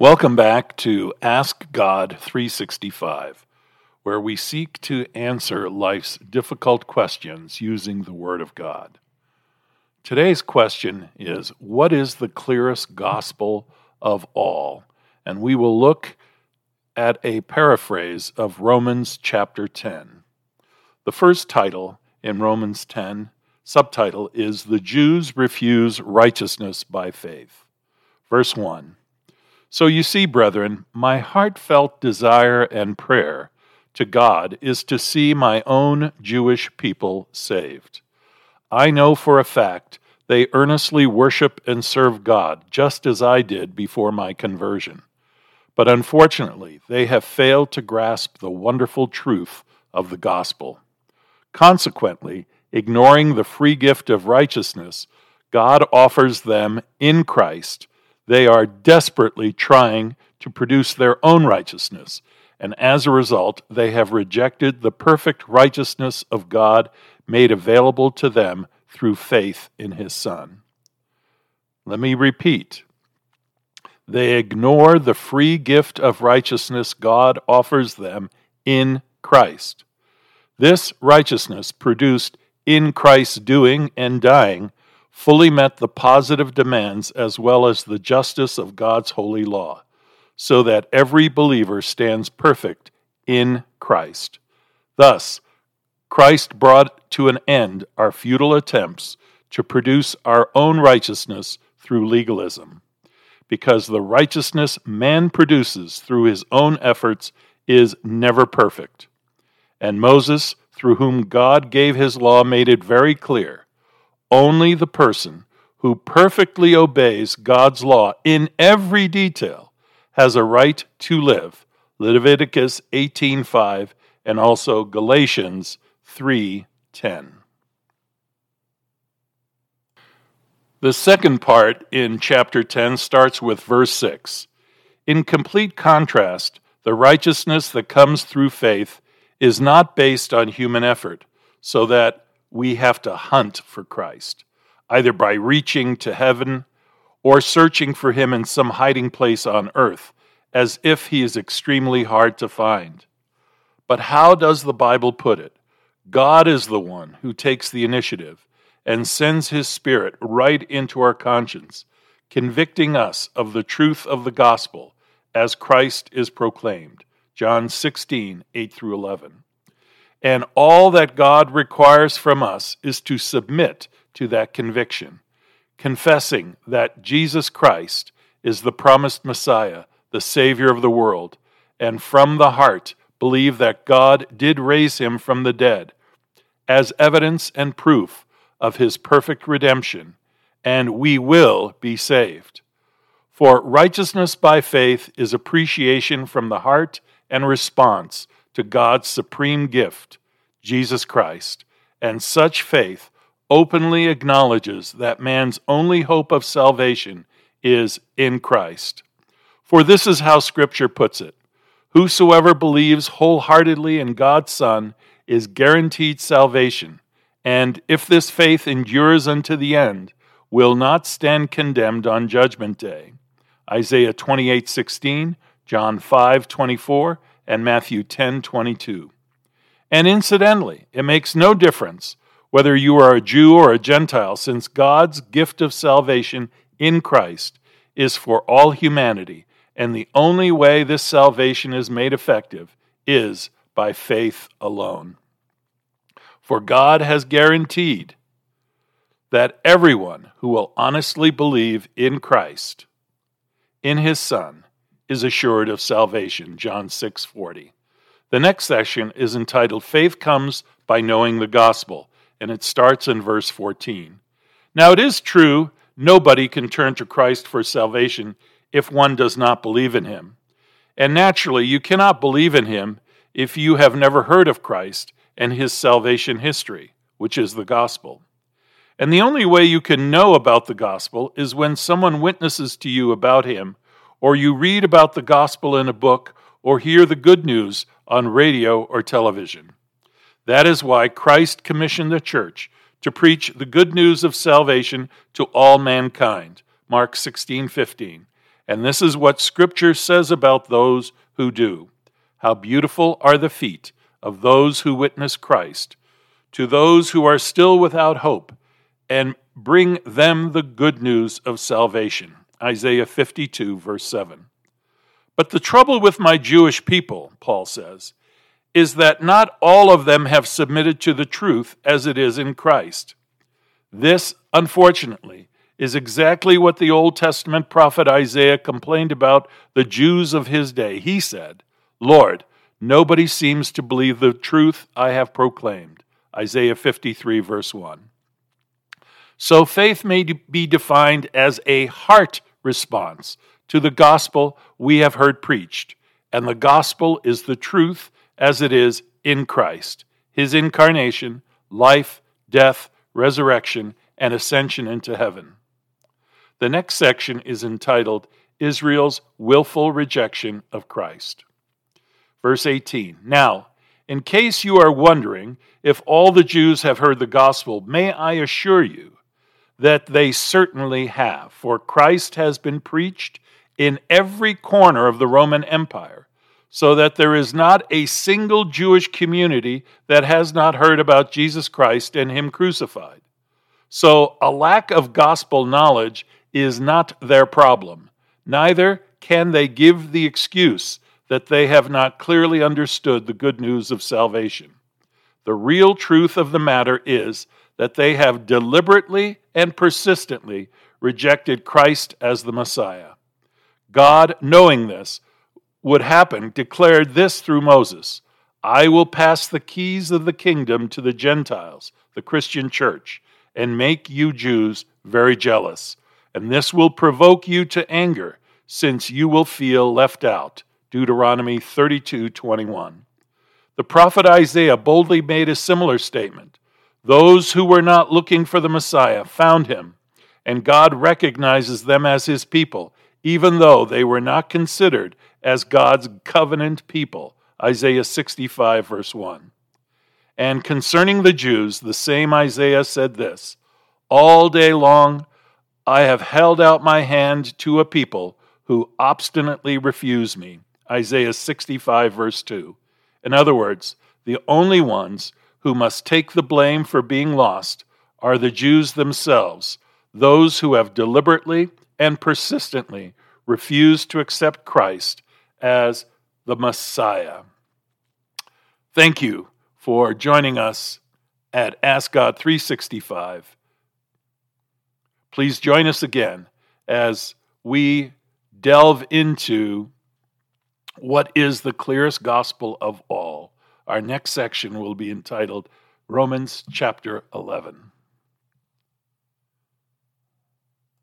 Welcome back to Ask God 365, where we seek to answer life's difficult questions using the Word of God. Today's question is What is the clearest gospel of all? And we will look at a paraphrase of Romans chapter 10. The first title in Romans 10, subtitle, is The Jews Refuse Righteousness by Faith. Verse 1 so you see, brethren, my heartfelt desire and prayer to God is to see my own Jewish people saved. I know for a fact they earnestly worship and serve God just as I did before my conversion. But unfortunately, they have failed to grasp the wonderful truth of the gospel. Consequently, ignoring the free gift of righteousness God offers them in Christ they are desperately trying to produce their own righteousness, and as a result, they have rejected the perfect righteousness of God made available to them through faith in His Son. Let me repeat. They ignore the free gift of righteousness God offers them in Christ. This righteousness, produced in Christ's doing and dying, fully met the positive demands as well as the justice of God's holy law, so that every believer stands perfect in Christ. Thus, Christ brought to an end our futile attempts to produce our own righteousness through legalism, because the righteousness man produces through his own efforts is never perfect. And Moses, through whom God gave his law, made it very clear only the person who perfectly obeys God's law in every detail has a right to live. Leviticus 18:5 and also Galatians 3:10. The second part in chapter 10 starts with verse 6. In complete contrast, the righteousness that comes through faith is not based on human effort, so that we have to hunt for Christ, either by reaching to heaven or searching for him in some hiding place on earth, as if he is extremely hard to find. But how does the Bible put it? God is the one who takes the initiative and sends his Spirit right into our conscience, convicting us of the truth of the gospel as Christ is proclaimed. John 16, 8 through 11. And all that God requires from us is to submit to that conviction, confessing that Jesus Christ is the promised Messiah, the Savior of the world, and from the heart believe that God did raise him from the dead as evidence and proof of his perfect redemption, and we will be saved. For righteousness by faith is appreciation from the heart and response to God's supreme gift, Jesus Christ, and such faith openly acknowledges that man's only hope of salvation is in Christ. For this is how Scripture puts it Whosoever believes wholeheartedly in God's Son is guaranteed salvation, and if this faith endures unto the end, will not stand condemned on judgment day. Isaiah 28:16, John 5:24, and Matthew 10:22. And incidentally, it makes no difference whether you are a Jew or a Gentile, since God's gift of salvation in Christ is for all humanity, and the only way this salvation is made effective is by faith alone. For God has guaranteed that everyone who will honestly believe in Christ, in his Son, is assured of salvation. John 6:40. The next section is entitled Faith Comes by Knowing the Gospel, and it starts in verse 14. Now, it is true, nobody can turn to Christ for salvation if one does not believe in him. And naturally, you cannot believe in him if you have never heard of Christ and his salvation history, which is the gospel. And the only way you can know about the gospel is when someone witnesses to you about him, or you read about the gospel in a book, or hear the good news on radio or television. That is why Christ commissioned the church to preach the good news of salvation to all mankind. Mark 16:15. And this is what Scripture says about those who do. How beautiful are the feet of those who witness Christ, to those who are still without hope, and bring them the good news of salvation. Isaiah 52, verse 7. But the trouble with my Jewish people, Paul says, is that not all of them have submitted to the truth as it is in Christ. This, unfortunately, is exactly what the Old Testament prophet Isaiah complained about the Jews of his day. He said, Lord, nobody seems to believe the truth I have proclaimed. Isaiah 53, verse 1. So faith may be defined as a heart response to the gospel we have heard preached. And the gospel is the truth as it is in Christ, his incarnation, life, death, resurrection, and ascension into heaven. The next section is entitled Israel's Willful Rejection of Christ. Verse 18 Now, in case you are wondering if all the Jews have heard the gospel, may I assure you that they certainly have, for Christ has been preached in every corner of the Roman Empire, so that there is not a single Jewish community that has not heard about Jesus Christ and Him crucified. So a lack of gospel knowledge is not their problem. Neither can they give the excuse that they have not clearly understood the good news of salvation. The real truth of the matter is that they have deliberately and persistently rejected Christ as the Messiah. God, knowing this would happen, declared this through Moses I will pass the keys of the kingdom to the Gentiles, the Christian church, and make you Jews very jealous. And this will provoke you to anger, since you will feel left out. Deuteronomy 32 21. The prophet Isaiah boldly made a similar statement. Those who were not looking for the Messiah found him, and God recognizes them as his people, even though they were not considered as God's covenant people. Isaiah 65, verse 1. And concerning the Jews, the same Isaiah said this All day long I have held out my hand to a people who obstinately refuse me. Isaiah 65, verse 2. In other words, the only ones who must take the blame for being lost are the Jews themselves, those who have deliberately and persistently refused to accept Christ as the Messiah. Thank you for joining us at Ask God 365. Please join us again as we delve into what is the clearest gospel of all our next section will be entitled Romans chapter 11.